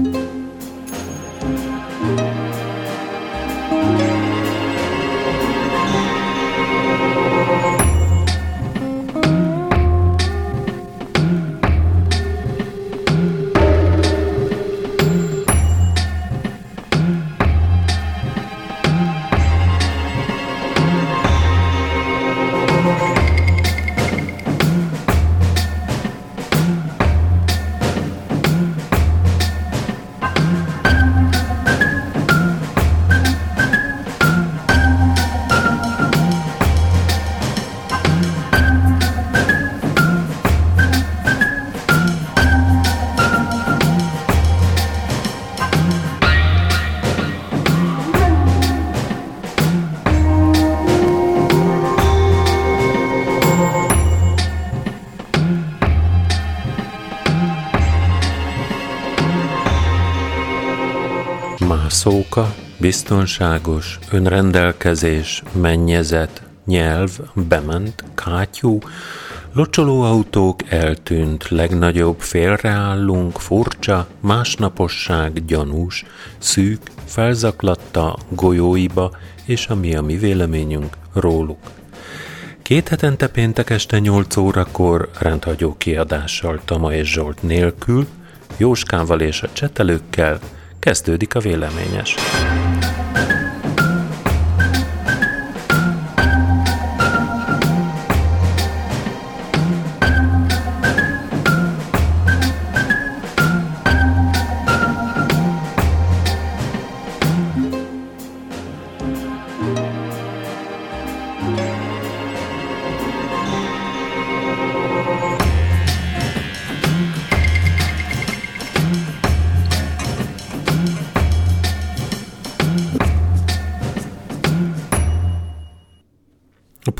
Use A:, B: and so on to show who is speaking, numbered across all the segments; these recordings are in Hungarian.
A: Mászóka, biztonságos, önrendelkezés, mennyezet, nyelv, bement, kátyú, locsolóautók eltűnt, legnagyobb félreállunk, furcsa, másnaposság, gyanús, szűk, felzaklatta golyóiba, és ami a mi véleményünk róluk. Két hetente péntek este 8 órakor rendhagyó kiadással Tama és Zsolt nélkül, Jóskával és a csetelőkkel kezdődik a véleményes.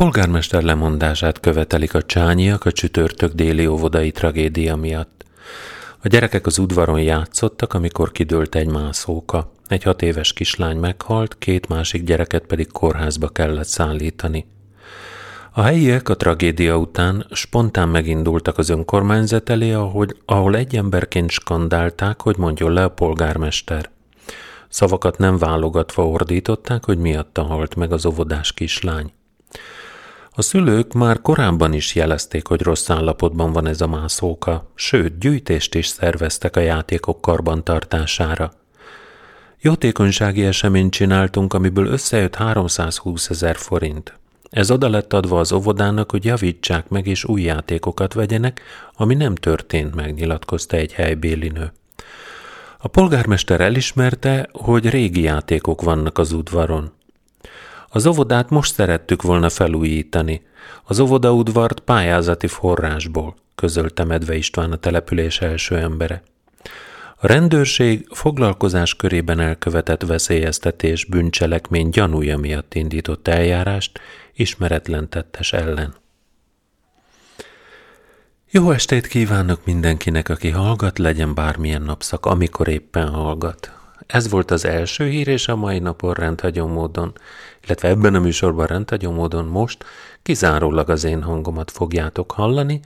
A: Polgármester lemondását követelik a csányiak a csütörtök déli óvodai tragédia miatt. A gyerekek az udvaron játszottak, amikor kidőlt egy mászóka. Egy hat éves kislány meghalt, két másik gyereket pedig kórházba kellett szállítani. A helyiek a tragédia után spontán megindultak az önkormányzat elé, ahogy, ahol egy emberként skandálták, hogy mondjon le a polgármester. Szavakat nem válogatva ordították, hogy miatta halt meg az óvodás kislány. A szülők már korábban is jelezték, hogy rossz állapotban van ez a mászóka, sőt, gyűjtést is szerveztek a játékok karbantartására. Jótékonysági eseményt csináltunk, amiből összejött 320 ezer forint. Ez oda lett adva az óvodának, hogy javítsák meg és új játékokat vegyenek, ami nem történt meg, nyilatkozta egy helybéli nő. A polgármester elismerte, hogy régi játékok vannak az udvaron. Az óvodát most szerettük volna felújítani. Az óvodaudvart pályázati forrásból, közölte Medve István a település első embere. A rendőrség foglalkozás körében elkövetett veszélyeztetés bűncselekmény gyanúja miatt indított eljárást ismeretlen tettes ellen. Jó estét kívánok mindenkinek, aki hallgat, legyen bármilyen napszak, amikor éppen hallgat. Ez volt az első hír, és a mai napon rendhagyó módon, illetve ebben a műsorban rendhagyó módon most kizárólag az én hangomat fogjátok hallani,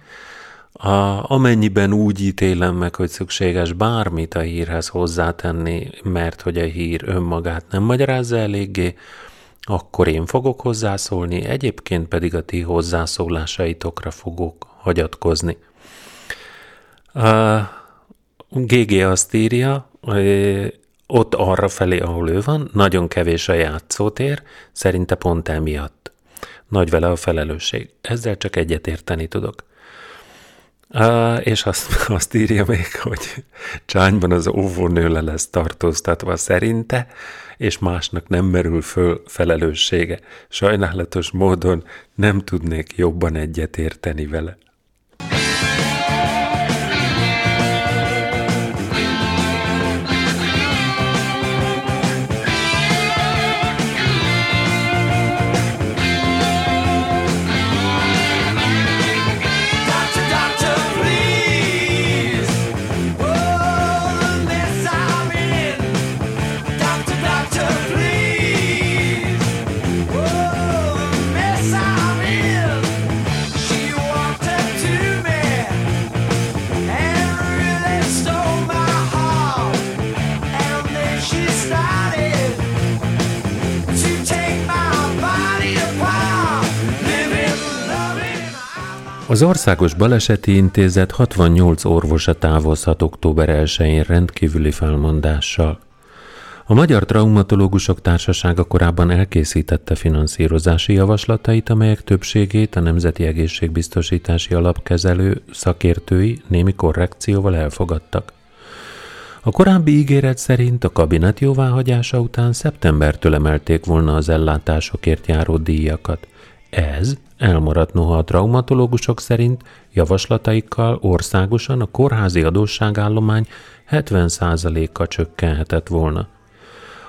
A: a, amennyiben úgy ítélem meg, hogy szükséges bármit a hírhez hozzátenni, mert hogy a hír önmagát nem magyarázza eléggé, akkor én fogok hozzászólni, egyébként pedig a ti hozzászólásaitokra fogok hagyatkozni. A GG azt írja, ott arra felé, ahol ő van, nagyon kevés a játszótér, szerinte pont emiatt. Nagy vele a felelősség. Ezzel csak egyetérteni tudok. Uh, és azt, azt írja még, hogy csányban az óvónő le lesz tartóztatva szerinte, és másnak nem merül föl felelőssége. Sajnálatos módon nem tudnék jobban egyetérteni vele. Az Országos Baleseti Intézet 68 orvosa távozhat október 1-én rendkívüli felmondással. A Magyar Traumatológusok Társasága korábban elkészítette finanszírozási javaslatait, amelyek többségét a Nemzeti Egészségbiztosítási Alapkezelő szakértői némi korrekcióval elfogadtak. A korábbi ígéret szerint a kabinet jóváhagyása után szeptembertől emelték volna az ellátásokért járó díjakat. Ez elmaradt noha a traumatológusok szerint javaslataikkal országosan a kórházi adósságállomány 70%-a csökkenhetett volna.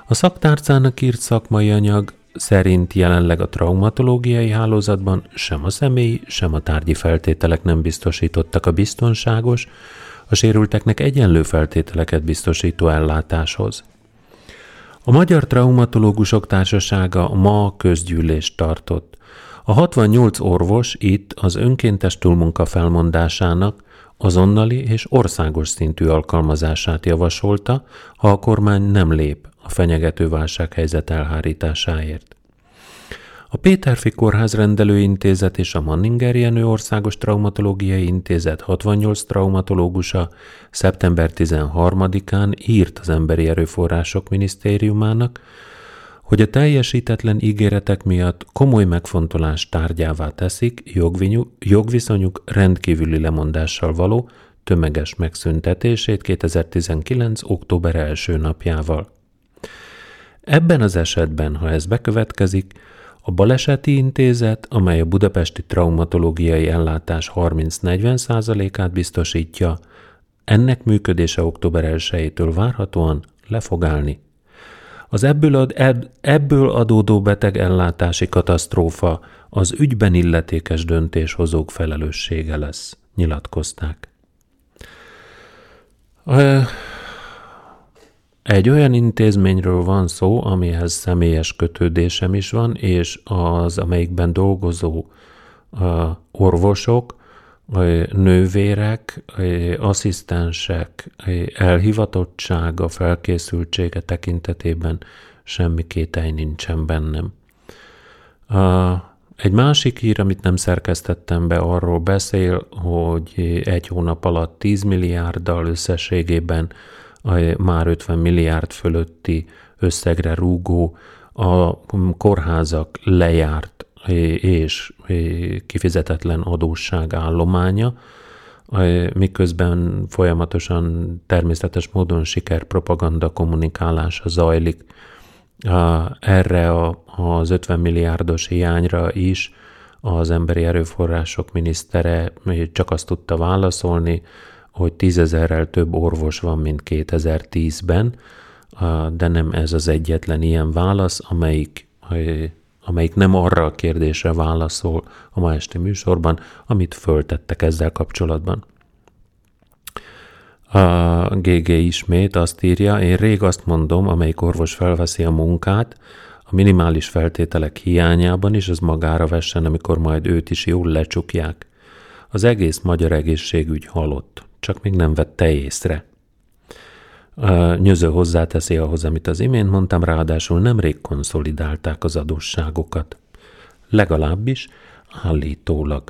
A: A szaktárcának írt szakmai anyag szerint jelenleg a traumatológiai hálózatban sem a személyi, sem a tárgyi feltételek nem biztosítottak a biztonságos, a sérülteknek egyenlő feltételeket biztosító ellátáshoz. A Magyar Traumatológusok Társasága ma közgyűlést tartott. A 68 orvos itt az önkéntes túlmunka felmondásának azonnali és országos szintű alkalmazását javasolta, ha a kormány nem lép a fenyegető válsághelyzet elhárításáért. A Péterfi Kórház rendelőintézet és a Manninger Jenő Országos Traumatológiai Intézet 68 traumatológusa szeptember 13-án írt az Emberi Erőforrások Minisztériumának, hogy a teljesítetlen ígéretek miatt komoly megfontolás tárgyává teszik jogviszonyuk rendkívüli lemondással való tömeges megszüntetését 2019. október első napjával. Ebben az esetben, ha ez bekövetkezik, a Baleseti Intézet, amely a budapesti traumatológiai ellátás 30-40%-át biztosítja, ennek működése október 1-től várhatóan le fog állni. Az ebből, ad, ebb, ebből adódó beteg ellátási katasztrófa az ügyben illetékes döntéshozók felelőssége lesz, nyilatkozták. Egy olyan intézményről van szó, amihez személyes kötődésem is van, és az, amelyikben dolgozó orvosok, nővérek, asszisztensek elhivatottsága, felkészültsége tekintetében semmi kételj nincsen bennem. Egy másik hír, amit nem szerkesztettem be, arról beszél, hogy egy hónap alatt 10 milliárddal összességében már 50 milliárd fölötti összegre rúgó a kórházak lejárt és kifizetetlen adósság állománya, miközben folyamatosan természetes módon sikerpropaganda kommunikálása zajlik. Erre az 50 milliárdos hiányra is az emberi erőforrások minisztere csak azt tudta válaszolni, hogy tízezerrel több orvos van, mint 2010-ben, de nem ez az egyetlen ilyen válasz, amelyik, amelyik nem arra a kérdésre válaszol a ma esti műsorban, amit föltettek ezzel kapcsolatban. A GG ismét azt írja, én rég azt mondom, amelyik orvos felveszi a munkát, a minimális feltételek hiányában is az magára vessen, amikor majd őt is jól lecsukják. Az egész magyar egészségügy halott csak még nem vette észre. Nyöző hozzáteszi ahhoz, amit az imént mondtam, ráadásul nemrég konszolidálták az adósságokat. Legalábbis állítólag.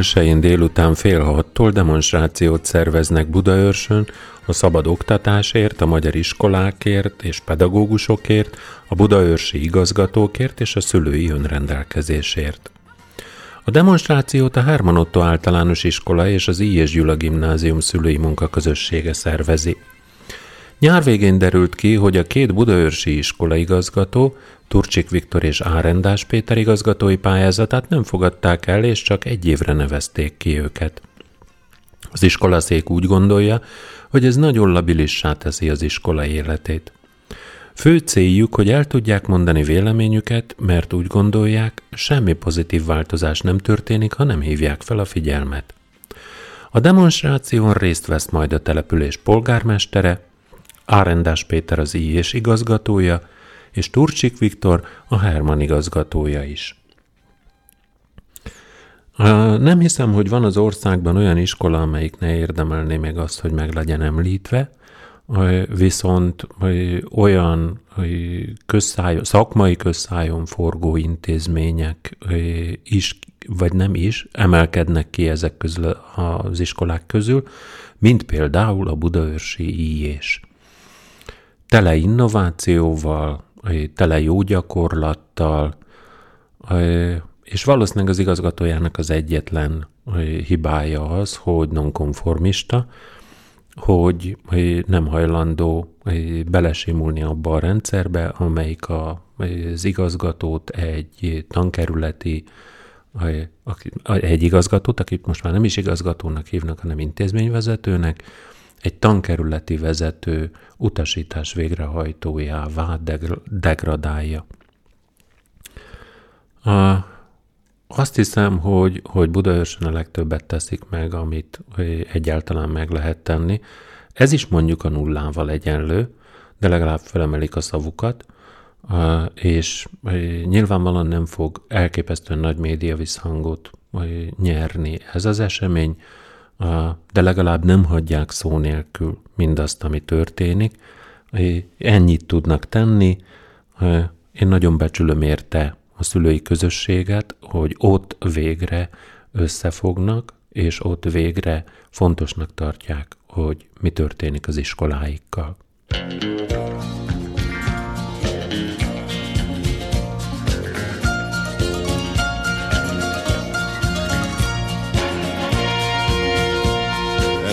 A: 1-én délután fél hattól demonstrációt szerveznek Budaörsön a szabad oktatásért, a magyar iskolákért és pedagógusokért, a budaörsi igazgatókért és a szülői önrendelkezésért. A demonstrációt a Herman általános iskola és az és Gyula gimnázium szülői munkaközössége szervezi. Nyár végén derült ki, hogy a két budaörsi iskola igazgató, Turcsik Viktor és Árendás Péter igazgatói pályázatát nem fogadták el, és csak egy évre nevezték ki őket. Az iskolaszék úgy gondolja, hogy ez nagyon labilissá teszi az iskola életét. Fő céljuk, hogy el tudják mondani véleményüket, mert úgy gondolják, semmi pozitív változás nem történik, ha nem hívják fel a figyelmet. A demonstráción részt vesz majd a település polgármestere, Árendás Péter az I és igazgatója, és Turcsik Viktor a Herman igazgatója is. Nem hiszem, hogy van az országban olyan iskola, amelyik ne érdemelné meg azt, hogy meg legyen említve, viszont olyan közszájon, szakmai közszájon forgó intézmények is, vagy nem is, emelkednek ki ezek közül az iskolák közül, mint például a Budaörsi íjés. Tele innovációval, tele jó gyakorlattal, és valószínűleg az igazgatójának az egyetlen hibája az, hogy nonkonformista, hogy nem hajlandó belesimulni abba a rendszerbe, amelyik a, az igazgatót egy tankerületi, egy igazgatót, akit most már nem is igazgatónak hívnak, hanem intézményvezetőnek, egy tankerületi vezető utasítás végrehajtójává degradálja. A, azt hiszem, hogy, hogy Budaörsön a legtöbbet teszik meg, amit egyáltalán meg lehet tenni. Ez is mondjuk a nullával egyenlő, de legalább felemelik a szavukat, és nyilvánvalóan nem fog elképesztően nagy média visszhangot nyerni ez az esemény, de legalább nem hagyják szó nélkül mindazt, ami történik. Ennyit tudnak tenni. Én nagyon becsülöm érte a szülői közösséget, hogy ott végre összefognak, és ott végre fontosnak tartják, hogy mi történik az iskoláikkal. An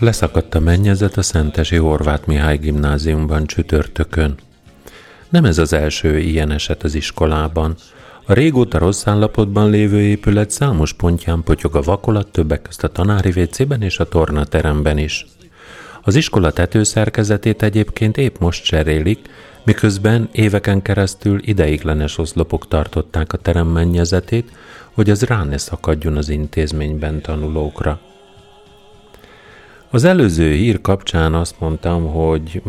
A: Leszakadt a mennyezet a Szentesi Horváth Mihály gimnáziumban csütörtökön. Nem ez az első ilyen eset az iskolában, a régóta rossz állapotban lévő épület számos pontján potyog a vakolat többek közt a tanári vécében és a tornateremben is. Az iskola tetőszerkezetét egyébként épp most cserélik, miközben éveken keresztül ideiglenes oszlopok tartották a terem mennyezetét, hogy az rá ne szakadjon az intézményben tanulókra. Az előző hír kapcsán azt mondtam, hogy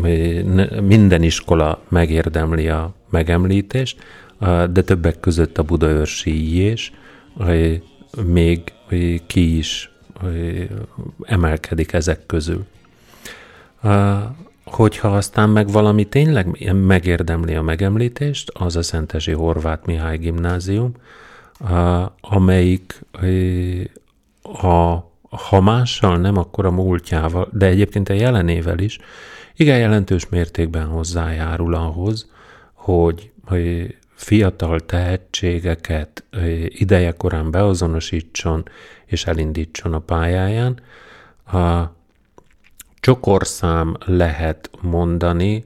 A: minden iskola megérdemli a megemlítést, de többek között a budaörsi és még ki is emelkedik ezek közül. Hogyha aztán meg valami tényleg megérdemli a megemlítést, az a Szentesi Horváth Mihály Gimnázium, amelyik ha, ha mással nem, akkor a múltjával, de egyébként a jelenével is, igen jelentős mértékben hozzájárul ahhoz, hogy, hogy fiatal tehetségeket idejekorán beazonosítson és elindítson a pályáján. A csokorszám lehet mondani,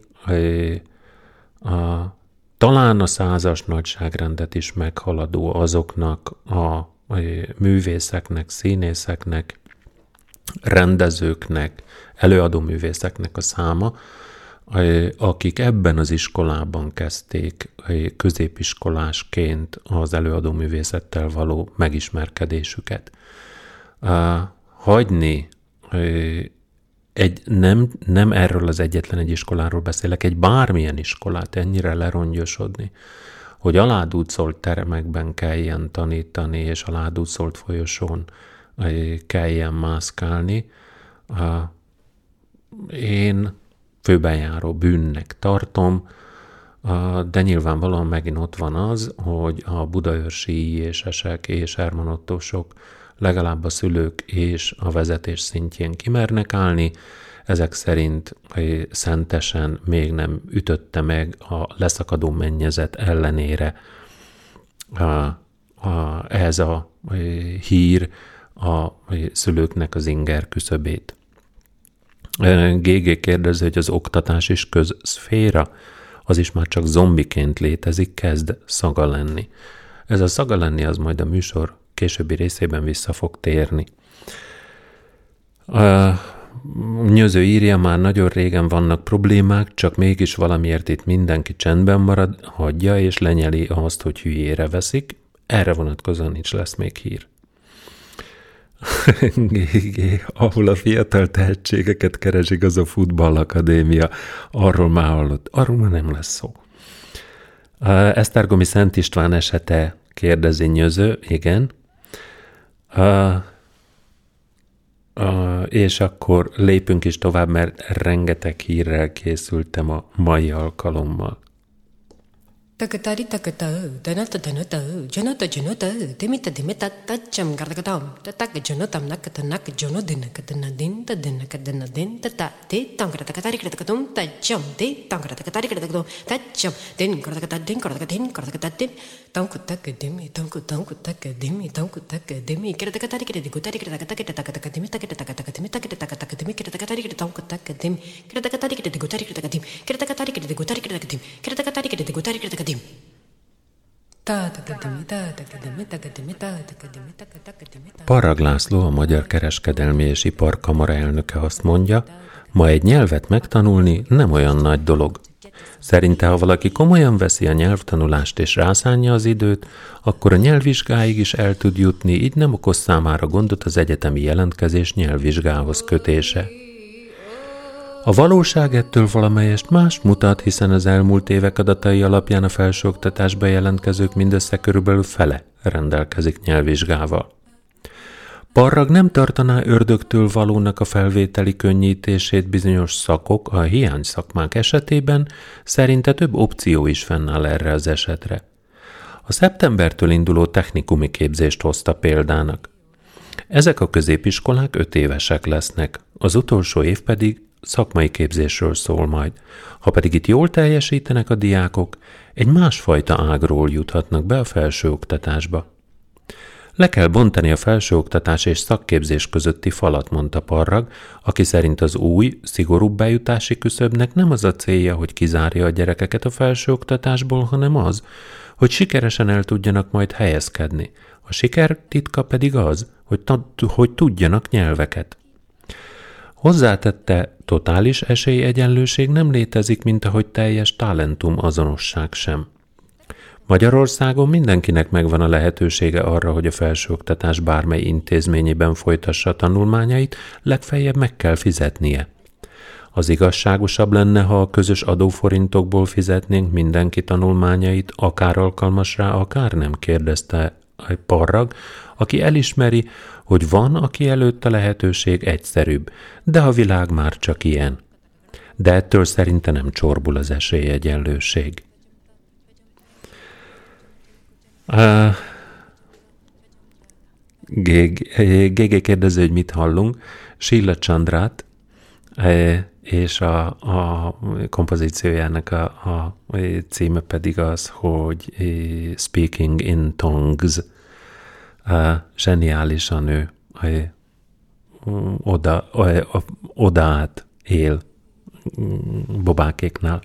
A: a, talán a százas nagyságrendet is meghaladó azoknak a művészeknek, színészeknek, rendezőknek, előadó művészeknek a száma, akik ebben az iskolában kezdték középiskolásként az előadó művészettel való megismerkedésüket. Hagyni egy, nem, nem erről az egyetlen egy iskoláról beszélek, egy bármilyen iskolát ennyire lerongyosodni, hogy aládúcolt teremekben kelljen tanítani, és aládúcolt folyosón kelljen mászkálni, én főbejáró bűnnek tartom, de nyilvánvalóan megint ott van az, hogy a budaörsi esek és ermanottosok legalább a szülők és a vezetés szintjén kimernek állni, ezek szerint szentesen még nem ütötte meg a leszakadó mennyezet ellenére a, ez a hír a szülőknek az inger küszöbét. GG kérdezi, hogy az oktatás is közszféra, az is már csak zombiként létezik, kezd szaga lenni. Ez a szaga lenni az majd a műsor későbbi részében vissza fog térni. A Nyöző írja, már nagyon régen vannak problémák, csak mégis valamiért itt mindenki csendben marad, hagyja és lenyeli azt, hogy hülyére veszik. Erre vonatkozóan nincs lesz még hír. GG, ahol a fiatal tehetségeket keresik, az a futballakadémia. Arról már hallott. Arról már nem lesz szó. Esztergomi Szent István esete kérdezi Nyöző, igen. Uh, és akkor lépünk is tovább, mert rengeteg hírrel készültem a mai alkalommal. タカタリタカタウダナタダナタウジャノタジャノタウデミタデミタタッチャムガラガタムタタカジャノタムナカタナカジャノデナカタナデンタデナカ
B: デナデンタタデタンガラタカタリカタカタンタッチャムデタンガラタカタリカタカタンタッチャムデンガラタカタデンガラタカデンガラタカタデンタンクタカデミタンクタンクタカデミタンクタカデミキラタカタリカタゴタリカタカタカタカタカデミタカタカタカデミタカタカタカデミキラタカタリカタンクタカデミキラタカタリカタゴタリカタカデミタラタカタリカタゴタリカタカデミタラタカタリカタゴタリカタカ
A: Akadim. Parag László, a Magyar Kereskedelmi és Iparkamara elnöke azt mondja, ma egy nyelvet megtanulni nem olyan nagy dolog. Szerinte, ha valaki komolyan veszi a nyelvtanulást és rászánja az időt, akkor a nyelvvizsgáig is el tud jutni, így nem okoz számára gondot az egyetemi jelentkezés nyelvvizsgához kötése. A valóság ettől valamelyest más mutat, hiszen az elmúlt évek adatai alapján a felsőoktatásba jelentkezők mindössze körülbelül fele rendelkezik nyelvvizsgával. Parrag nem tartaná ördögtől valónak a felvételi könnyítését bizonyos szakok, a hiány szakmák esetében szerinte több opció is fennáll erre az esetre. A szeptembertől induló technikumi képzést hozta példának. Ezek a középiskolák öt évesek lesznek, az utolsó év pedig szakmai képzésről szól majd. Ha pedig itt jól teljesítenek a diákok, egy másfajta ágról juthatnak be a felsőoktatásba. Le kell bontani a felsőoktatás és szakképzés közötti falat, mondta Parrag, aki szerint az új, szigorúbb bejutási küszöbnek nem az a célja, hogy kizárja a gyerekeket a felsőoktatásból, hanem az, hogy sikeresen el tudjanak majd helyezkedni. A siker titka pedig az, hogy, hogy tudjanak nyelveket. Hozzátette, totális esélyegyenlőség nem létezik, mint ahogy teljes talentum azonosság sem. Magyarországon mindenkinek megvan a lehetősége arra, hogy a felsőoktatás bármely intézményében folytassa a tanulmányait, legfeljebb meg kell fizetnie. Az igazságosabb lenne, ha a közös adóforintokból fizetnénk mindenki tanulmányait, akár alkalmas rá, akár nem, kérdezte a parrag, aki elismeri, hogy van, aki előtt a lehetőség egyszerűbb, de a világ már csak ilyen. De ettől szerinte nem csorbul az esélyegyenlőség. Uh, GG kérdező, hogy mit hallunk. Silla Chandrát, és a, a kompozíciójának a, a címe pedig az, hogy Speaking in Tongues zseniálisan ő oda, oda át él bobákéknál.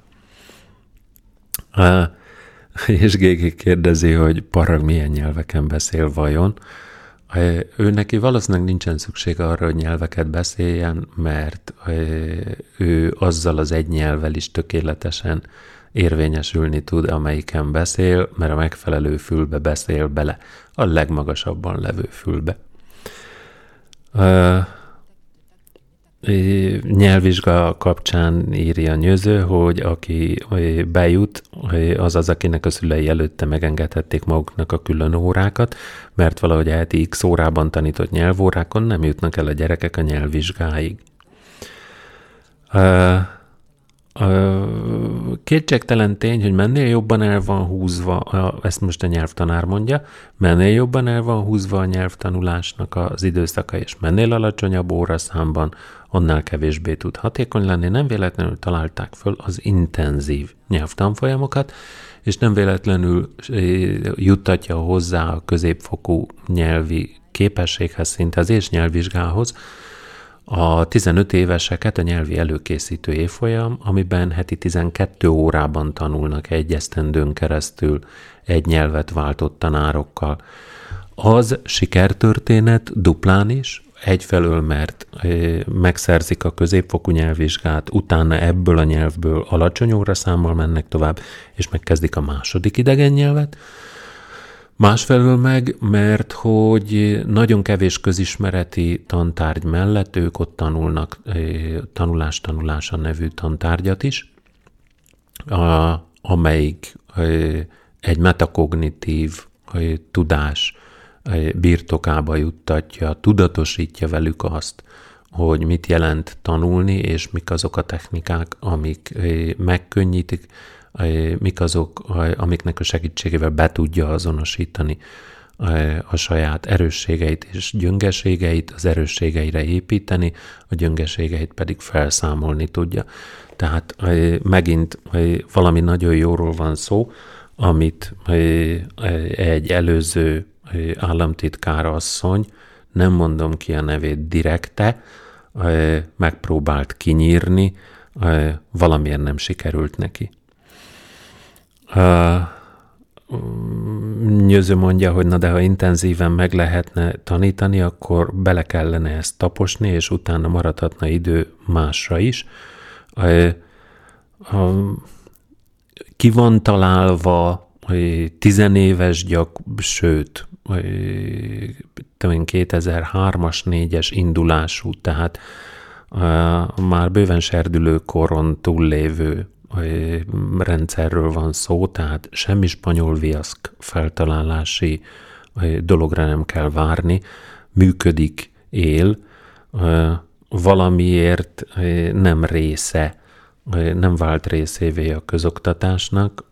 A: És Gégi kérdezi, hogy Parag milyen nyelveken beszél vajon. Ő neki valószínűleg nincsen szükség arra, hogy nyelveket beszéljen, mert ő azzal az egy nyelvvel is tökéletesen érvényesülni tud, amelyiken beszél, mert a megfelelő fülbe beszél bele, a legmagasabban levő fülbe. nyelvvizsga kapcsán írja Nyöző, hogy aki bejut, az az, akinek a szülei előtte megengedhették maguknak a külön órákat, mert valahogy heti x órában tanított nyelvórákon nem jutnak el a gyerekek a nyelvvizsgáig. Kétségtelen tény, hogy mennél jobban el van húzva, ezt most a nyelvtanár mondja, mennél jobban el van húzva a nyelvtanulásnak az időszaka, és mennél alacsonyabb óraszámban, annál kevésbé tud hatékony lenni. Nem véletlenül találták föl az intenzív nyelvtanfolyamokat, és nem véletlenül juttatja hozzá a középfokú nyelvi képességhez, szinte az és nyelvvizsgához, a 15 éveseket a nyelvi előkészítő évfolyam, amiben heti 12 órában tanulnak egy esztendőn keresztül egy nyelvet váltott tanárokkal. Az sikertörténet duplán is, egyfelől, mert megszerzik a középfokú nyelvvizsgát, utána ebből a nyelvből alacsony óraszámmal mennek tovább, és megkezdik a második idegen nyelvet, Másfelől meg, mert hogy nagyon kevés közismereti tantárgy mellett ők ott tanulnak tanulás-tanulása nevű tantárgyat is, a, amelyik egy metakognitív tudás birtokába juttatja, tudatosítja velük azt, hogy mit jelent tanulni, és mik azok a technikák, amik megkönnyítik mik azok, amiknek a segítségével be tudja azonosítani a saját erősségeit és gyöngeségeit, az erősségeire építeni, a gyöngeségeit pedig felszámolni tudja. Tehát megint valami nagyon jóról van szó, amit egy előző államtitkár asszony, nem mondom ki a nevét direkte, megpróbált kinyírni, valamiért nem sikerült neki. Nyöző mondja, hogy na de ha intenzíven meg lehetne tanítani, akkor bele kellene ezt taposni, és utána maradhatna idő másra is. Ki van találva tizenéves gyak, sőt, 2003-as, 4-es indulású, tehát már bőven serdülő koron túllévő rendszerről van szó, tehát semmi spanyol viaszk feltalálási dologra nem kell várni, működik, él, valamiért nem része, nem vált részévé a közoktatásnak,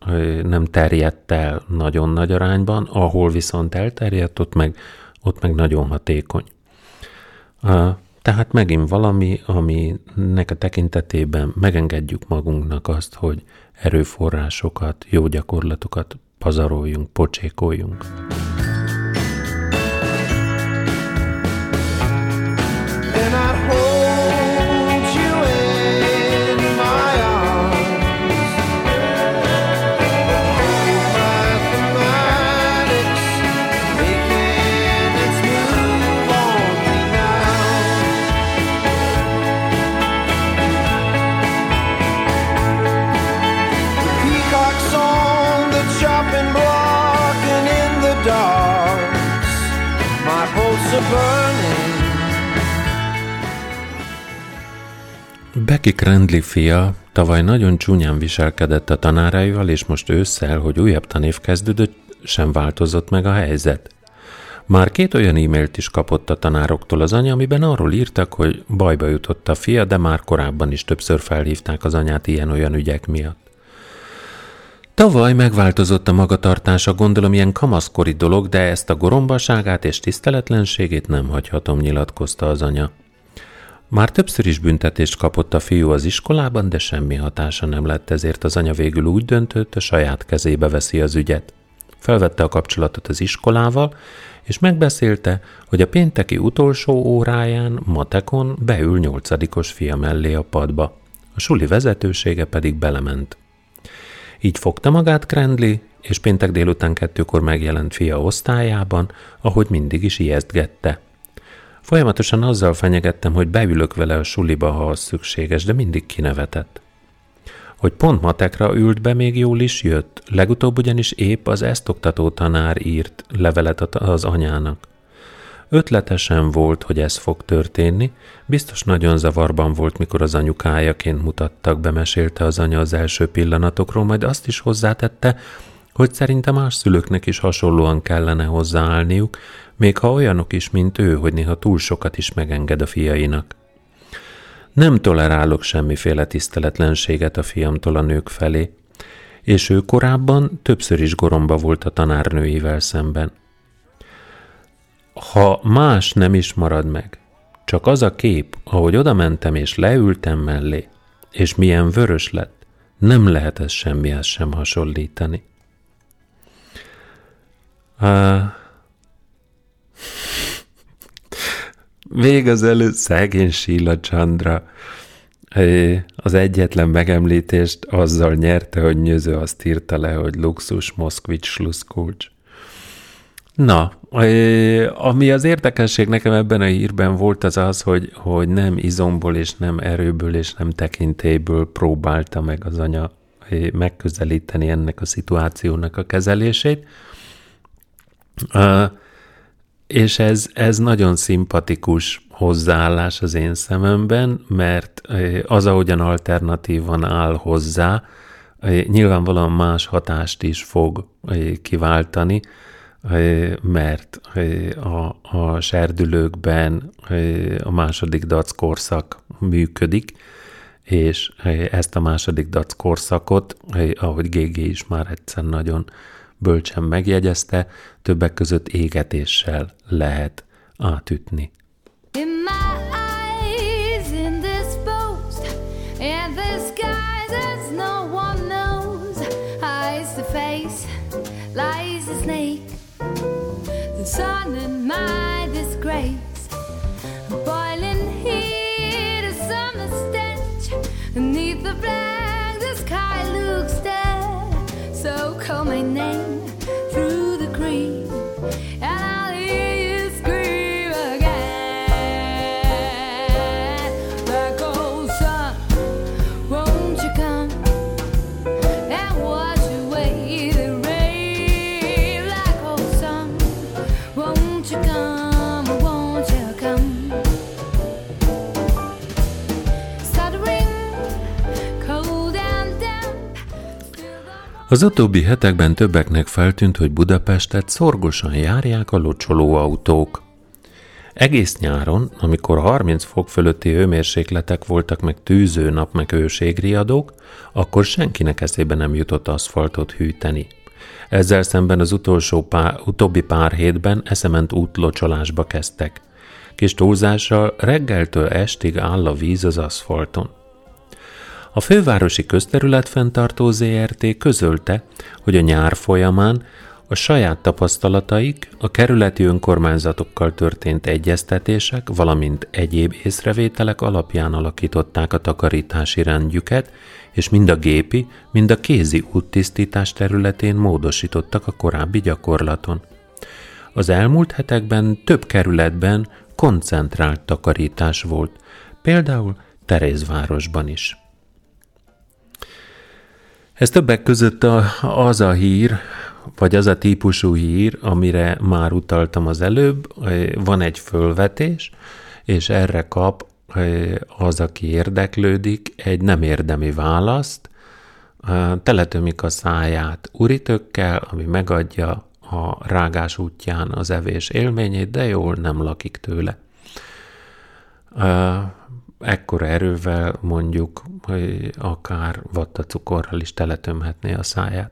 A: nem terjedt el nagyon nagy arányban, ahol viszont elterjedt, ott meg, ott meg nagyon hatékony. Tehát megint valami, aminek a tekintetében megengedjük magunknak azt, hogy erőforrásokat, jó gyakorlatokat pazaroljunk, pocsékoljunk. Becky Crandley fia tavaly nagyon csúnyán viselkedett a tanáraival, és most ősszel, hogy újabb tanév kezdődött, sem változott meg a helyzet. Már két olyan e-mailt is kapott a tanároktól az anya, amiben arról írtak, hogy bajba jutott a fia, de már korábban is többször felhívták az anyát ilyen-olyan ügyek miatt. Tavaly megváltozott a magatartása, gondolom ilyen kamaszkori dolog, de ezt a gorombaságát és tiszteletlenségét nem hagyhatom, nyilatkozta az anya. Már többször is büntetést kapott a fiú az iskolában, de semmi hatása nem lett, ezért az anya végül úgy döntött, a saját kezébe veszi az ügyet. Felvette a kapcsolatot az iskolával, és megbeszélte, hogy a pénteki utolsó óráján matekon beül nyolcadikos fia mellé a padba. A suli vezetősége pedig belement. Így fogta magát Krendli, és péntek délután kettőkor megjelent fia osztályában, ahogy mindig is ijesztgette – Folyamatosan azzal fenyegettem, hogy beülök vele a suliba, ha az szükséges, de mindig kinevetett. Hogy pont matekra ült be, még jól is jött, legutóbb ugyanis épp az ezt oktató tanár írt levelet az anyának. Ötletesen volt, hogy ez fog történni, biztos nagyon zavarban volt, mikor az anyukájaként mutattak, bemesélte az anya az első pillanatokról, majd azt is hozzátette, hogy szerinte más szülőknek is hasonlóan kellene hozzáállniuk, még ha olyanok is, mint ő, hogy néha túl sokat is megenged a fiainak. Nem tolerálok semmiféle tiszteletlenséget a fiamtól a nők felé, és ő korábban többször is goromba volt a tanárnőivel szemben. Ha más nem is marad meg, csak az a kép, ahogy oda mentem és leültem mellé, és milyen vörös lett, nem lehet ez semmihez sem hasonlítani. Uh, Vég az elő szegény Síla Chandra az egyetlen megemlítést azzal nyerte, hogy Nyöző azt írta le, hogy luxus, Moszkvics, sluszkulcs. Na, ami az érdekesség nekem ebben a hírben volt az az, hogy, hogy nem izomból és nem erőből és nem tekintélyből próbálta meg az anya megközelíteni ennek a szituációnak a kezelését, és ez, ez nagyon szimpatikus hozzáállás az én szememben, mert az, ahogyan alternatívan áll hozzá, nyilvánvalóan más hatást is fog kiváltani, mert a, a serdülőkben a második dac korszak működik, és ezt a második dac korszakot, ahogy GG is már egyszer nagyon bölcsen megjegyezte, többek között égetéssel lehet átütni. Az utóbbi hetekben többeknek feltűnt, hogy Budapestet szorgosan járják a locsoló autók. Egész nyáron, amikor 30 fok fölötti hőmérsékletek voltak, meg tűző nap, meg őségriadók, akkor senkinek eszébe nem jutott aszfaltot hűteni. Ezzel szemben az utolsó pár, utóbbi pár hétben eszement útlocsolásba kezdtek. Kis túlzással reggeltől estig áll a víz az aszfalton. A fővárosi közterületfenntartó ZRT közölte, hogy a nyár folyamán a saját tapasztalataik, a kerületi önkormányzatokkal történt egyeztetések, valamint egyéb észrevételek alapján alakították a takarítási rendjüket, és mind a gépi, mind a kézi úttisztítás területén módosítottak a korábbi gyakorlaton. Az elmúlt hetekben több kerületben koncentrált takarítás volt, például Terézvárosban is. Ez többek között a, az a hír, vagy az a típusú hír, amire már utaltam az előbb, van egy fölvetés, és erre kap az, aki érdeklődik, egy nem érdemi választ, teletömik a száját uritökkel, ami megadja a rágás útján az evés élményét, de jól nem lakik tőle ekkora erővel mondjuk, hogy akár vattacukorral is teletömhetné a száját.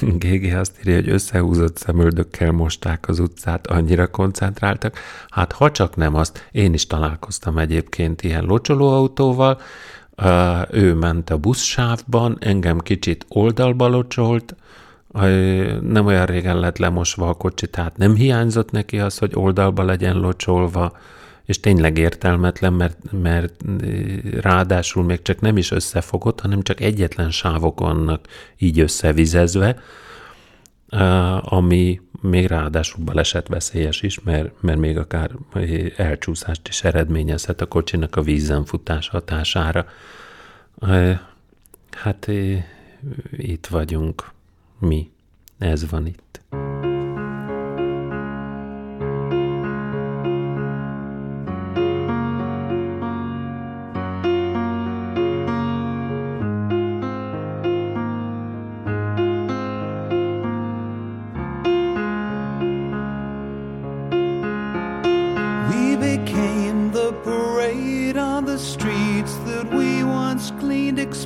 A: GG azt írja, hogy összehúzott szemöldökkel mosták az utcát, annyira koncentráltak. Hát ha csak nem azt, én is találkoztam egyébként ilyen locsolóautóval, ő ment a buszsávban, engem kicsit oldalba locsolt, nem olyan régen lett lemosva a kocsi, tehát nem hiányzott neki az, hogy oldalba legyen locsolva, és tényleg értelmetlen, mert, mert ráadásul még csak nem is összefogott, hanem csak egyetlen sávok vannak így összevizezve, ami még ráadásul veszélyes is, mert, mert még akár elcsúszást is eredményezhet a kocsinak a vízen futás hatására. Hát itt vagyunk mi, ez van itt.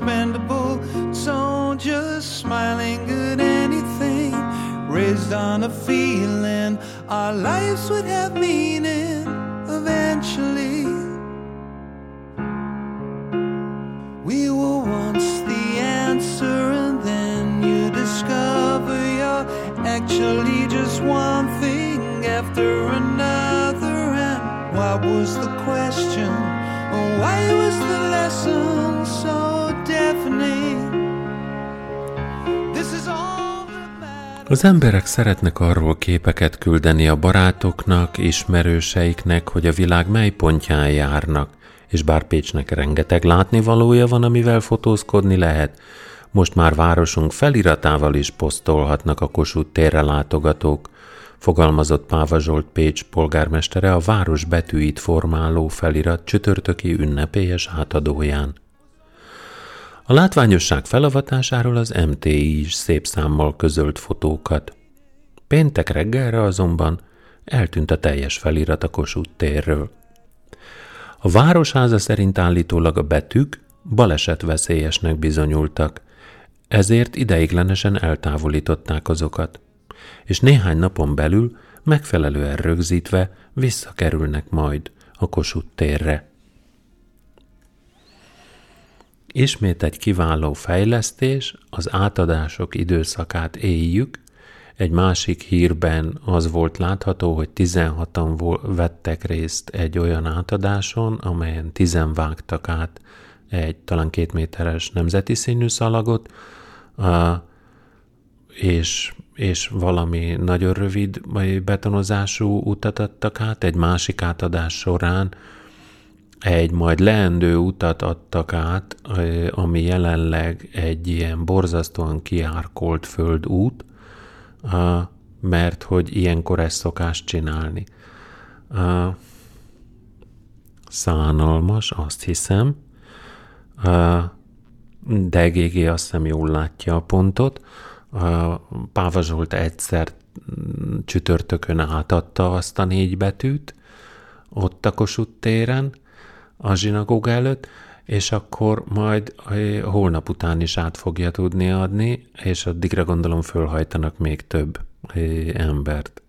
C: Expendable soldiers smiling at anything, raised on a feeling our lives would have meaning eventually. We were once the answer, and then you discover you're actually just one thing after another. And what was the question? Why was the lesson
A: Az emberek szeretnek arról képeket küldeni a barátoknak, ismerőseiknek, hogy a világ mely pontján járnak, és bár Pécsnek rengeteg látnivalója van, amivel fotózkodni lehet, most már városunk feliratával is posztolhatnak a Kossuth térre látogatók, fogalmazott Páva Zsolt Pécs polgármestere a város betűit formáló felirat csütörtöki ünnepélyes átadóján. A látványosság felavatásáról az MTI is szép számmal közölt fotókat. Péntek reggelre azonban eltűnt a teljes felirat a Kossuth térről. A városháza szerint állítólag a betűk balesetveszélyesnek bizonyultak, ezért ideiglenesen eltávolították azokat, és néhány napon belül megfelelően rögzítve visszakerülnek majd a Kossuth térre. Ismét egy kiváló fejlesztés, az átadások időszakát éljük. Egy másik hírben az volt látható, hogy 16-an vettek részt egy olyan átadáson, amelyen 10 vágtak át egy talán két méteres nemzeti színű szalagot, és, és valami nagyon rövid betonozású utat adtak át, egy másik átadás során egy majd leendő utat adtak át, ami jelenleg egy ilyen borzasztóan kiárkolt földút, mert hogy ilyenkor ezt szokás csinálni. Szánalmas, azt hiszem, de GG azt hiszem jól látja a pontot. Páva Zsolt egyszer csütörtökön átadta azt a négy betűt, ott a Kossuth téren, a zsinagóga előtt, és akkor majd holnap után is át fogja tudni adni, és addigra gondolom fölhajtanak még több embert.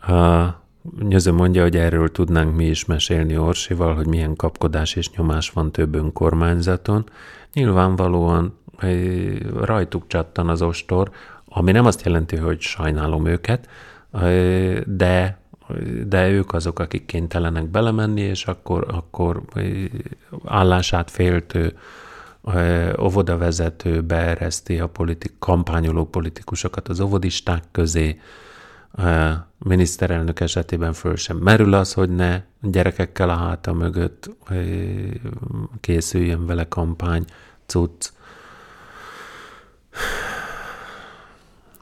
A: A Nyöző mondja, hogy erről tudnánk mi is mesélni Orsival, hogy milyen kapkodás és nyomás van több önkormányzaton. Nyilvánvalóan rajtuk csattan az ostor, ami nem azt jelenti, hogy sajnálom őket, de de ők azok, akik kénytelenek belemenni, és akkor, akkor állását féltő óvodavezető beereszti a politik, kampányoló politikusokat az óvodisták közé, a miniszterelnök esetében föl sem merül az, hogy ne gyerekekkel a háta mögött készüljön vele kampány, cucc.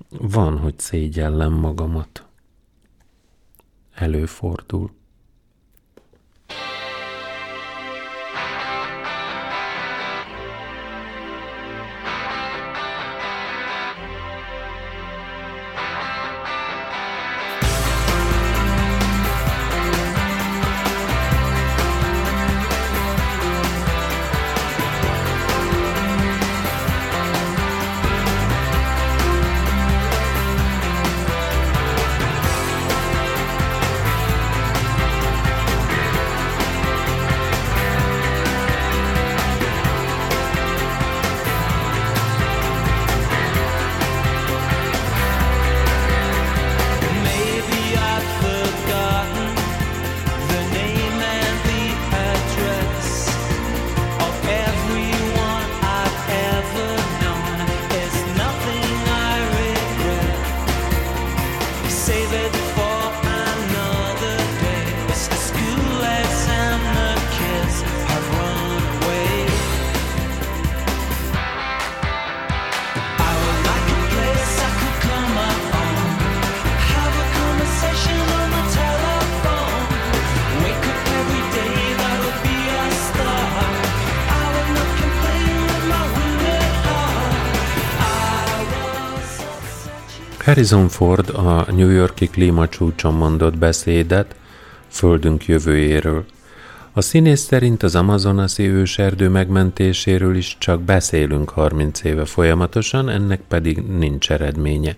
A: Van, hogy szégyellem magamat előfordul. Harrison Ford a New Yorki klímacsúcson mondott beszédet Földünk jövőjéről. A színész szerint az amazonasi őserdő megmentéséről is csak beszélünk 30 éve folyamatosan, ennek pedig nincs eredménye.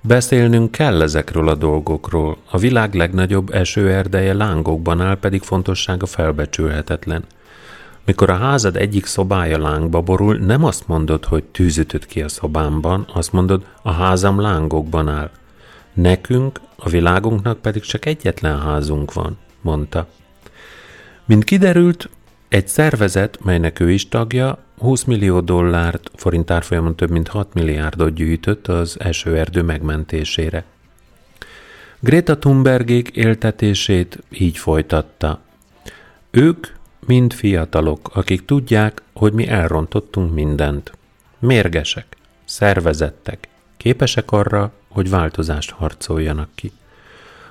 A: Beszélnünk kell ezekről a dolgokról. A világ legnagyobb esőerdeje lángokban áll, pedig fontossága felbecsülhetetlen. Mikor a házad egyik szobája lángba borul, nem azt mondod, hogy tűzütött ki a szobámban, azt mondod, a házam lángokban áll. Nekünk, a világunknak pedig csak egyetlen házunk van, mondta. Mint kiderült, egy szervezet, melynek ő is tagja, 20 millió dollárt, forint árfolyamon több mint 6 milliárdot gyűjtött az esőerdő megmentésére. Greta Thunbergék éltetését így folytatta. Ők mind fiatalok, akik tudják, hogy mi elrontottunk mindent. Mérgesek, szervezettek, képesek arra, hogy változást harcoljanak ki.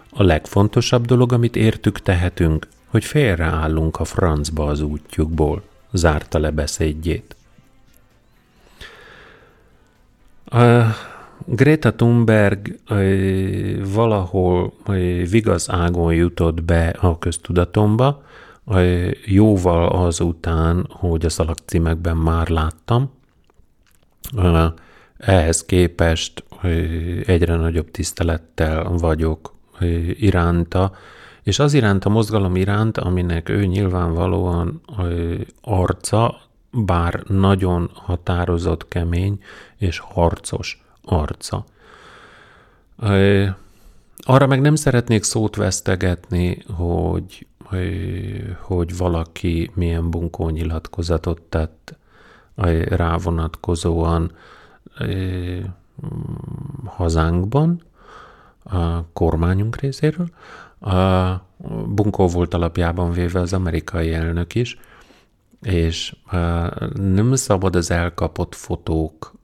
A: A legfontosabb dolog, amit értük tehetünk, hogy félreállunk a francba az útjukból, zárta le beszédjét. A Greta Thunberg valahol vigaz ágon jutott be a köztudatomba, jóval azután, hogy a szalagcímekben már láttam. Ehhez képest egyre nagyobb tisztelettel vagyok iránta, és az iránt a mozgalom iránt, aminek ő nyilvánvalóan arca, bár nagyon határozott, kemény és harcos arca. Arra meg nem szeretnék szót vesztegetni, hogy, hogy valaki milyen bunkó nyilatkozatot tett rá vonatkozóan hazánkban, a kormányunk részéről, a Bunkó volt alapjában véve az amerikai elnök is, és nem szabad az elkapott fotókra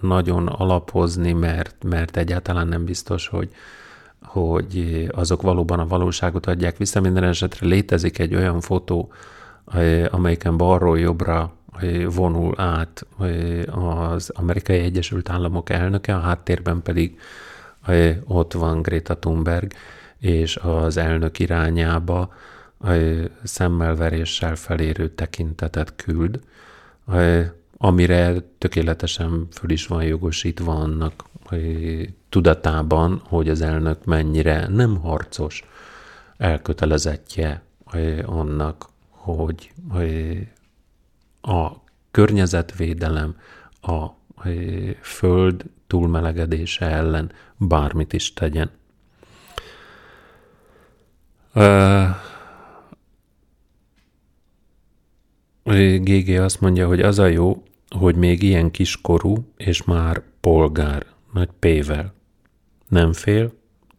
A: nagyon alapozni, mert, mert egyáltalán nem biztos, hogy, hogy azok valóban a valóságot adják vissza. Minden esetre létezik egy olyan fotó, amelyiken balról jobbra vonul át az Amerikai Egyesült Államok elnöke, a háttérben pedig ott van Greta Thunberg, és az elnök irányába szemmelveréssel felérő tekintetet küld, amire tökéletesen föl is van jogosítva annak tudatában, hogy az elnök mennyire nem harcos elkötelezettje annak, hogy a környezetvédelem, a föld túlmelegedése ellen bármit is tegyen. GG azt mondja, hogy az a jó, hogy még ilyen kiskorú, és már polgár, nagy P-vel. Nem fél,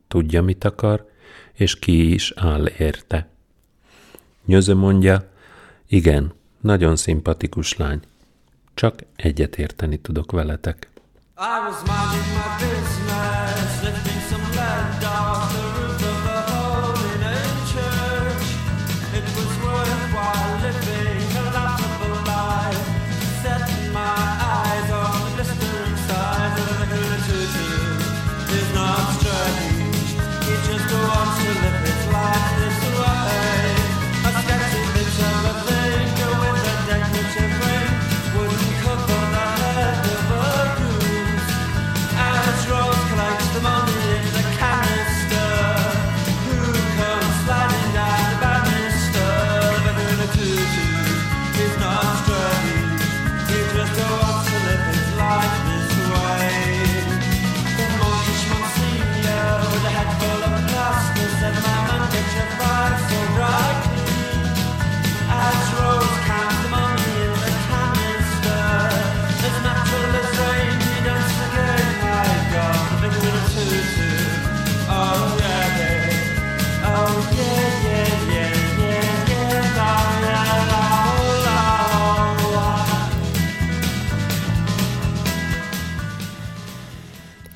A: tudja, mit akar, és ki is áll érte. Nyözö mondja, igen, nagyon szimpatikus lány. Csak egyet érteni tudok veletek. I was minding my business, lifting some lead off the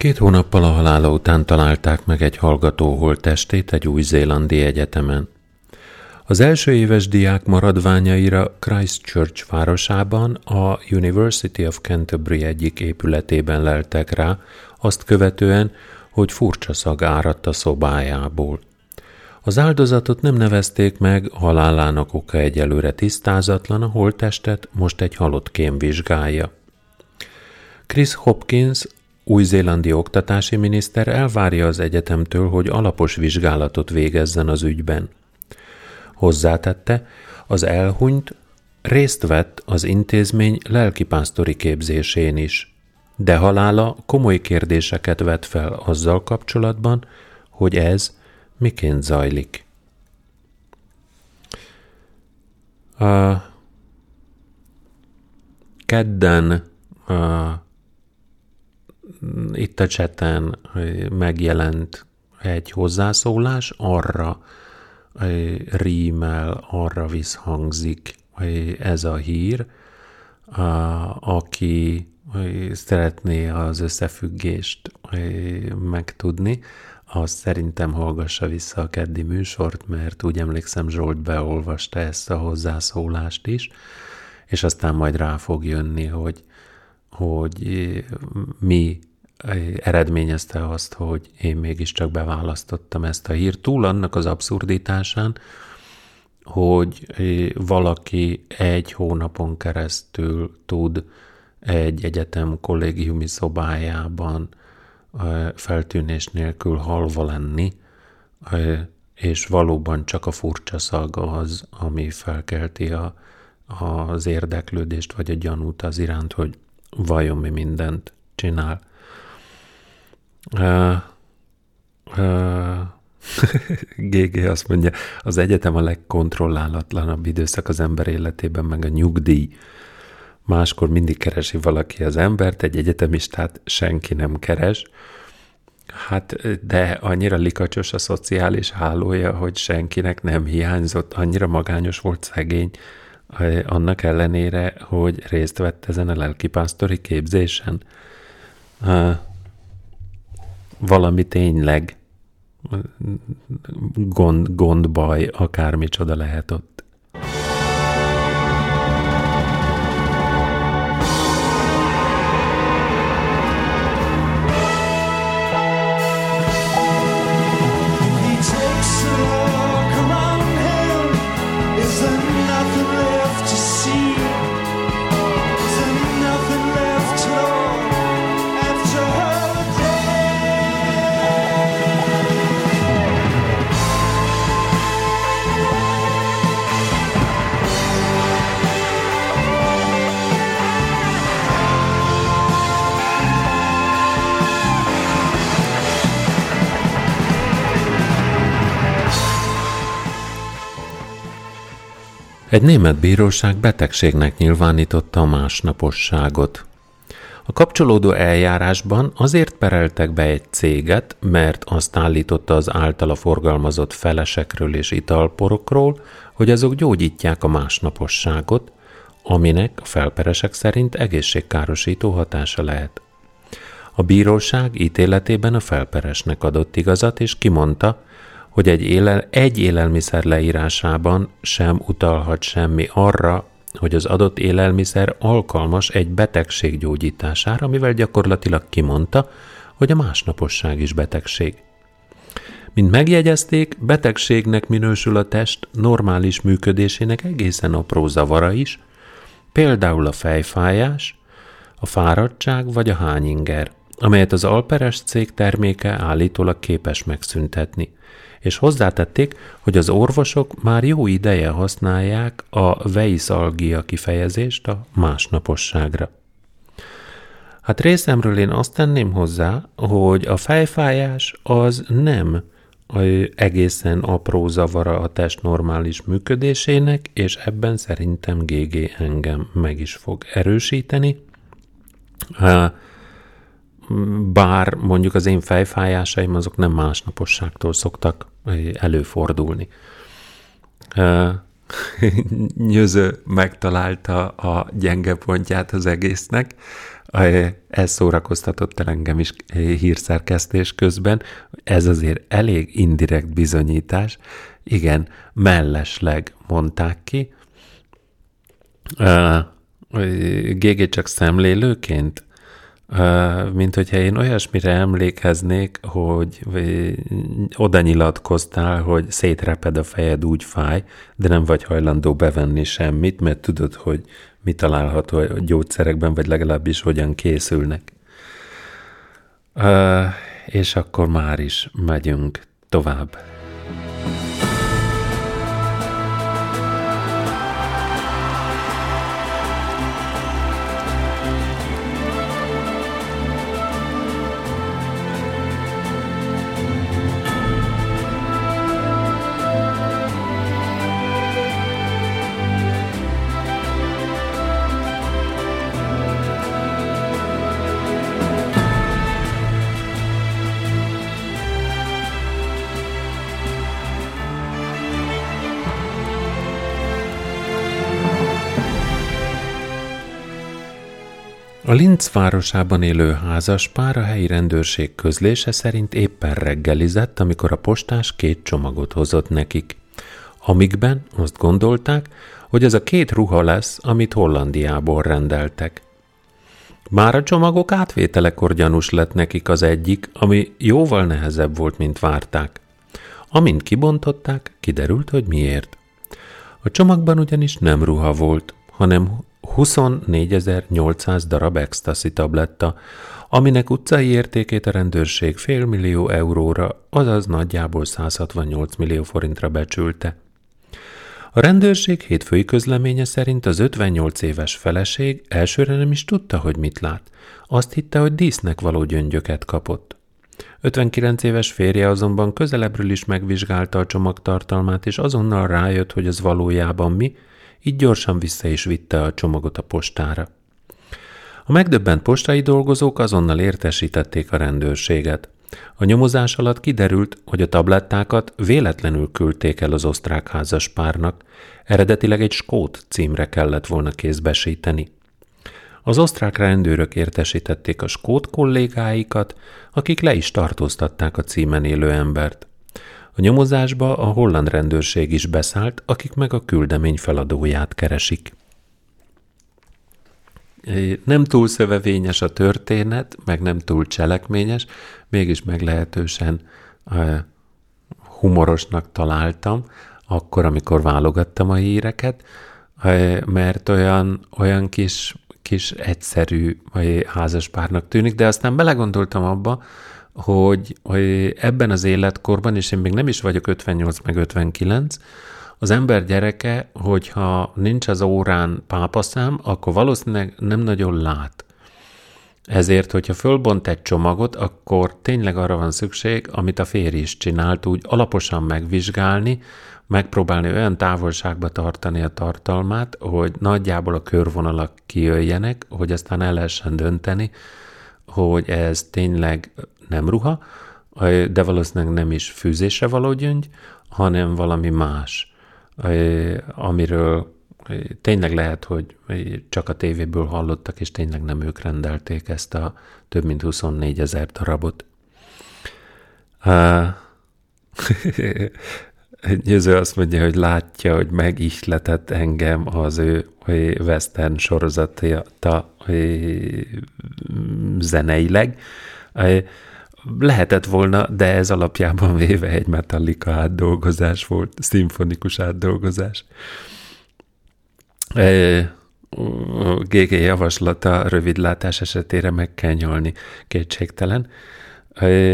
A: Két hónappal a halála után találták meg egy hallgató holttestét egy új-zélandi egyetemen. Az első éves diák maradványaira Christchurch városában a University of Canterbury egyik épületében leltek rá, azt követően, hogy furcsa szag áradt a szobájából. Az áldozatot nem nevezték meg, halálának oka egyelőre tisztázatlan, a holttestet most egy halott kém vizsgálja. Chris Hopkins, új-zélandi oktatási miniszter elvárja az egyetemtől, hogy alapos vizsgálatot végezzen az ügyben. Hozzátette, az elhunyt részt vett az intézmény lelkipásztori képzésén is, de halála komoly kérdéseket vet fel azzal kapcsolatban, hogy ez miként zajlik. A kedden a, itt a cseten megjelent egy hozzászólás, arra rímel, arra visszhangzik ez a hír, aki szeretné az összefüggést megtudni, az szerintem hallgassa vissza a keddi műsort, mert úgy emlékszem Zsolt beolvasta ezt a hozzászólást is, és aztán majd rá fog jönni, hogy, hogy mi eredményezte azt, hogy én mégiscsak beválasztottam ezt a hírt. Túl annak az abszurditásán, hogy valaki egy hónapon keresztül tud egy egyetem kollégiumi szobájában feltűnés nélkül halva lenni, és valóban csak a furcsa szag az, ami felkelti a, az érdeklődést, vagy a gyanút az iránt, hogy vajon mi mindent csinál. Uh, uh, GG azt mondja, az egyetem a legkontrollálatlanabb időszak az ember életében, meg a nyugdíj. Máskor mindig keresi valaki az embert, egy egyetemistát senki nem keres. Hát, de annyira likacsos a szociális hálója, hogy senkinek nem hiányzott, annyira magányos volt szegény, annak ellenére, hogy részt vett ezen a lelkipásztori képzésen. Valami tényleg gond, gondbaj, akármicsoda lehet ott. Egy német bíróság betegségnek nyilvánította a másnaposságot. A kapcsolódó eljárásban azért pereltek be egy céget, mert azt állította az általa forgalmazott felesekről és italporokról, hogy azok gyógyítják a másnaposságot, aminek a felperesek szerint egészségkárosító hatása lehet. A bíróság ítéletében a felperesnek adott igazat, és kimondta, hogy egy, élel, egy élelmiszer leírásában sem utalhat semmi arra, hogy az adott élelmiszer alkalmas egy betegség gyógyítására, mivel gyakorlatilag kimondta, hogy a másnaposság is betegség. Mint megjegyezték, betegségnek minősül a test normális működésének egészen apró zavara is, például a fejfájás, a fáradtság vagy a hányinger, amelyet az alperes cég terméke állítólag képes megszüntetni és hozzátették, hogy az orvosok már jó ideje használják a veiszalgia kifejezést a másnaposságra. Hát részemről én azt tenném hozzá, hogy a fejfájás az nem egészen apró zavara a test normális működésének, és ebben szerintem GG engem meg is fog erősíteni bár mondjuk az én fejfájásaim azok nem másnaposságtól szoktak előfordulni. Nyöző megtalálta a gyenge pontját az egésznek, ez szórakoztatott el engem is hírszerkesztés közben. Ez azért elég indirekt bizonyítás. Igen, mellesleg mondták ki. GG csak szemlélőként mint hogyha én olyasmire emlékeznék, hogy oda nyilatkoztál, hogy szétreped a fejed, úgy fáj, de nem vagy hajlandó bevenni semmit, mert tudod, hogy mi található a gyógyszerekben, vagy legalábbis hogyan készülnek. És akkor már is megyünk tovább. A Linz városában élő házas pár a helyi rendőrség közlése szerint éppen reggelizett, amikor a postás két csomagot hozott nekik. Amikben azt gondolták, hogy ez a két ruha lesz, amit Hollandiából rendeltek. Már a csomagok átvételekor gyanús lett nekik az egyik, ami jóval nehezebb volt, mint várták. Amint kibontották, kiderült, hogy miért. A csomagban ugyanis nem ruha volt, hanem 24.800 darab ecstasy tabletta, aminek utcai értékét a rendőrség félmillió euróra, azaz nagyjából 168 millió forintra becsülte. A rendőrség hétfői közleménye szerint az 58 éves feleség elsőre nem is tudta, hogy mit lát. Azt hitte, hogy dísznek való gyöngyöket kapott. 59 éves férje azonban közelebbről is megvizsgálta a csomag tartalmát, és azonnal rájött, hogy ez valójában mi, így gyorsan vissza is vitte a csomagot a postára. A megdöbbent postai dolgozók azonnal értesítették a rendőrséget. A nyomozás alatt kiderült, hogy a tablettákat véletlenül küldték el az osztrák házas párnak, eredetileg egy skót címre kellett volna kézbesíteni. Az osztrák rendőrök értesítették a skót kollégáikat, akik le is tartóztatták a címen élő embert. A nyomozásba a holland rendőrség is beszállt, akik meg a küldemény feladóját keresik. Nem túl szövevényes a történet, meg nem túl cselekményes, mégis meglehetősen humorosnak találtam, akkor, amikor válogattam a híreket, mert olyan, olyan kis, kis egyszerű házaspárnak tűnik, de aztán belegondoltam abba, hogy, hogy ebben az életkorban, és én még nem is vagyok 58 meg 59, az ember gyereke, hogyha nincs az órán pápaszám, akkor valószínűleg nem nagyon lát. Ezért, hogyha fölbont egy csomagot, akkor tényleg arra van szükség, amit a férj is csinált, úgy alaposan megvizsgálni, megpróbálni olyan távolságba tartani a tartalmát, hogy nagyjából a körvonalak kijöjjenek, hogy aztán el lehessen dönteni, hogy ez tényleg nem ruha, de valószínűleg nem is fűzésre való gyöngy, hanem valami más, amiről tényleg lehet, hogy csak a tévéből hallottak, és tényleg nem ők rendelték ezt a több mint 24 ezer darabot. Győző azt mondja, hogy látja, hogy megihletett engem az ő western sorozata zeneileg lehetett volna, de ez alapjában véve egy Metallica átdolgozás volt, szimfonikus átdolgozás. GG javaslata rövidlátás esetére meg kell nyolni, kétségtelen.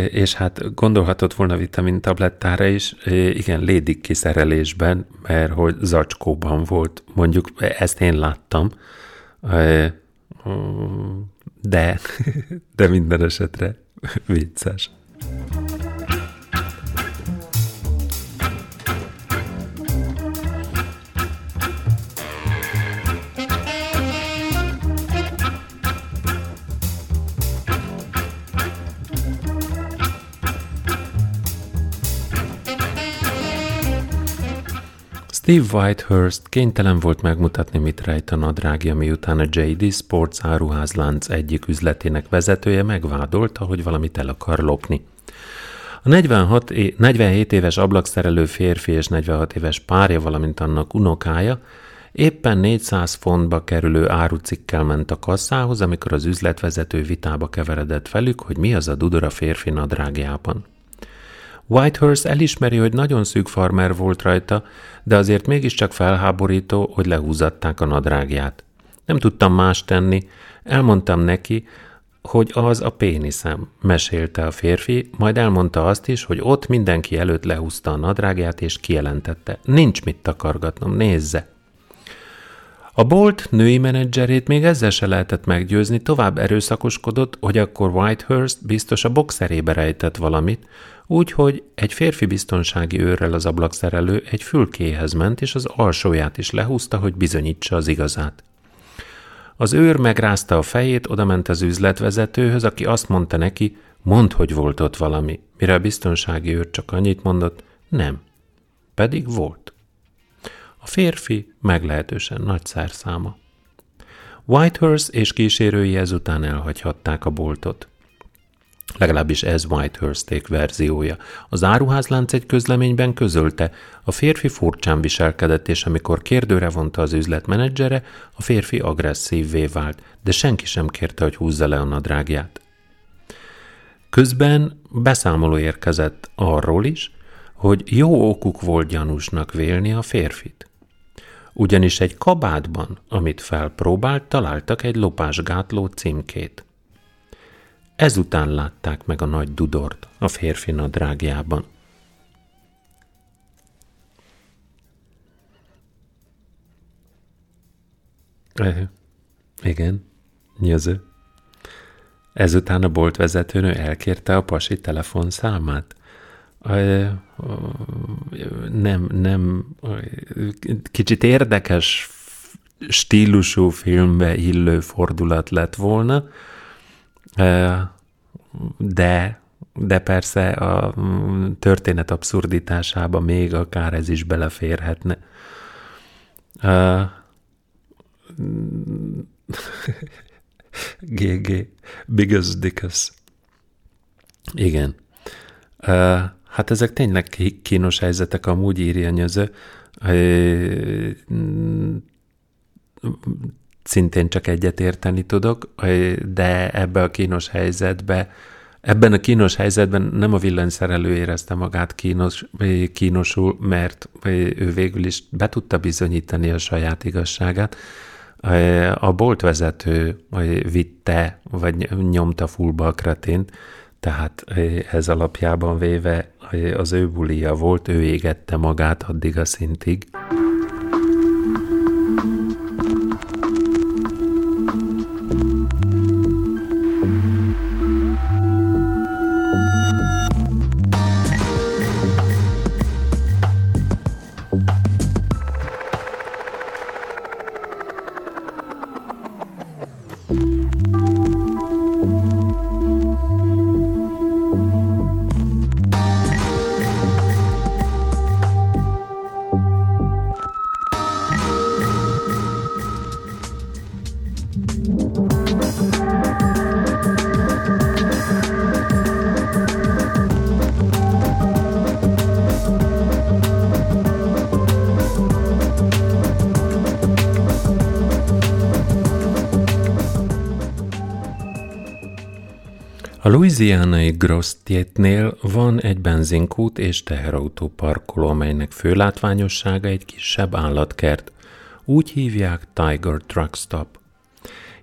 A: És hát gondolhatott volna vitamin tablettára is, igen, lédik kiszerelésben, mert hogy zacskóban volt, mondjuk ezt én láttam, de, de minden esetre vicces. Steve Whitehurst kénytelen volt megmutatni, mit rejt a nadrágja, miután a JD Sports áruházlánc egyik üzletének vezetője megvádolta, hogy valamit el akar lopni. A 46, 47 éves ablakszerelő férfi és 46 éves párja, valamint annak unokája Éppen 400 fontba kerülő árucikkel ment a kasszához, amikor az üzletvezető vitába keveredett velük, hogy mi az a dudor férfi nadrágjában. Whitehurst elismeri, hogy nagyon szűk farmer volt rajta, de azért mégiscsak felháborító, hogy lehúzatták a nadrágját. Nem tudtam más tenni, elmondtam neki, hogy az a péniszem, mesélte a férfi, majd elmondta azt is, hogy ott mindenki előtt lehúzta a nadrágját, és kijelentette. Nincs mit takargatnom, nézze! A Bolt női menedzserét még ezzel se lehetett meggyőzni, tovább erőszakoskodott, hogy akkor Whitehurst biztos a boxerébe rejtett valamit, úgyhogy egy férfi biztonsági őrrel az ablakszerelő egy fülkéhez ment, és az alsóját is lehúzta, hogy bizonyítsa az igazát. Az őr megrázta a fejét, odament az üzletvezetőhöz, aki azt mondta neki, mondd, hogy volt ott valami, mire a biztonsági őr csak annyit mondott, nem. Pedig volt. A férfi meglehetősen nagy szerszáma. Whitehurst és kísérői ezután elhagyhatták a boltot. Legalábbis ez Whitehursték verziója. Az áruházlánc egy közleményben közölte, a férfi furcsán viselkedett, és amikor kérdőre vonta az üzletmenedzsere, a férfi agresszívvé vált, de senki sem kérte, hogy húzza le a nadrágját. Közben beszámoló érkezett arról is, hogy jó okuk volt gyanúsnak vélni a férfit. Ugyanis egy kabátban, amit felpróbált, találtak egy lopásgátló címkét. Ezután látták meg a nagy dudort a férfi nadrágjában. E, igen, nyöző. Ezután a boltvezetőnő elkérte a pasi telefonszámát. Nem, nem, kicsit érdekes stílusú filmbe illő fordulat lett volna, de, de persze a történet abszurditásába még akár ez is beleférhetne. GG, biggest dickus. Igen. Hát ezek tényleg kínos helyzetek, amúgy írja nyöző szintén csak egyet érteni tudok, de ebbe a kínos helyzetbe, ebben a kínos helyzetben nem a villanyszerelő érezte magát kínos, kínosul, mert ő végül is be tudta bizonyítani a saját igazságát. A boltvezető vitte, vagy nyomta fullba a kretént, tehát ez alapjában véve az ő bulia volt, ő égette magát addig a szintig. Louisianai Grostietnél van egy benzinkút és teherautó parkoló, amelynek fő látványossága egy kisebb állatkert. Úgy hívják Tiger Truck Stop.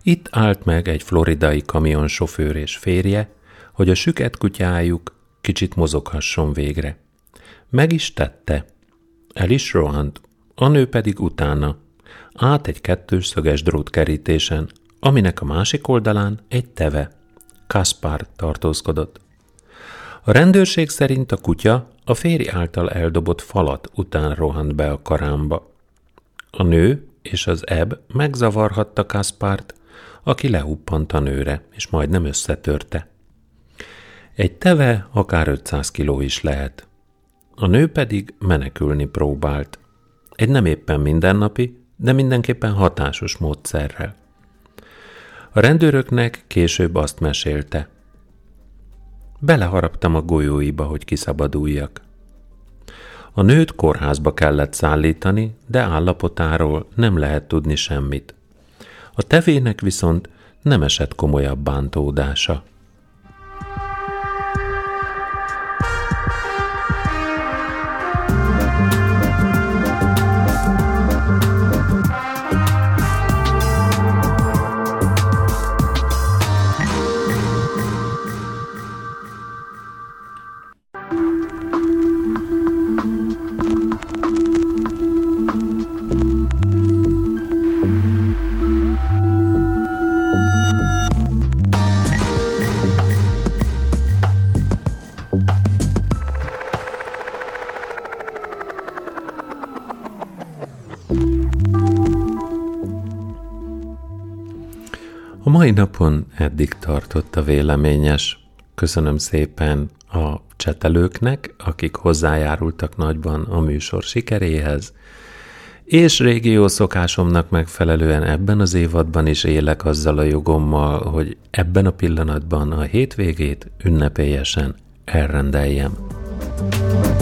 A: Itt állt meg egy floridai kamionsofőr és férje, hogy a süket kutyájuk kicsit mozoghasson végre. Meg is tette. El is rohant, a nő pedig utána. Át egy kettős szöges drótkerítésen, aminek a másik oldalán egy teve. Kaspar tartózkodott. A rendőrség szerint a kutya a férj által eldobott falat után rohant be a karámba. A nő és az eb megzavarhatta Kaspárt, aki lehuppant a nőre, és majdnem összetörte. Egy teve akár 500 kiló is lehet. A nő pedig menekülni próbált. Egy nem éppen mindennapi, de mindenképpen hatásos módszerrel. A rendőröknek később azt mesélte. Beleharaptam a golyóiba, hogy kiszabaduljak. A nőt kórházba kellett szállítani, de állapotáról nem lehet tudni semmit. A tevének viszont nem esett komolyabb bántódása. Eddig tartott a véleményes. Köszönöm szépen a csetelőknek, akik hozzájárultak nagyban a műsor sikeréhez, és régió szokásomnak megfelelően ebben az évadban is élek azzal a jogommal, hogy ebben a pillanatban a hétvégét ünnepélyesen elrendeljem. thank you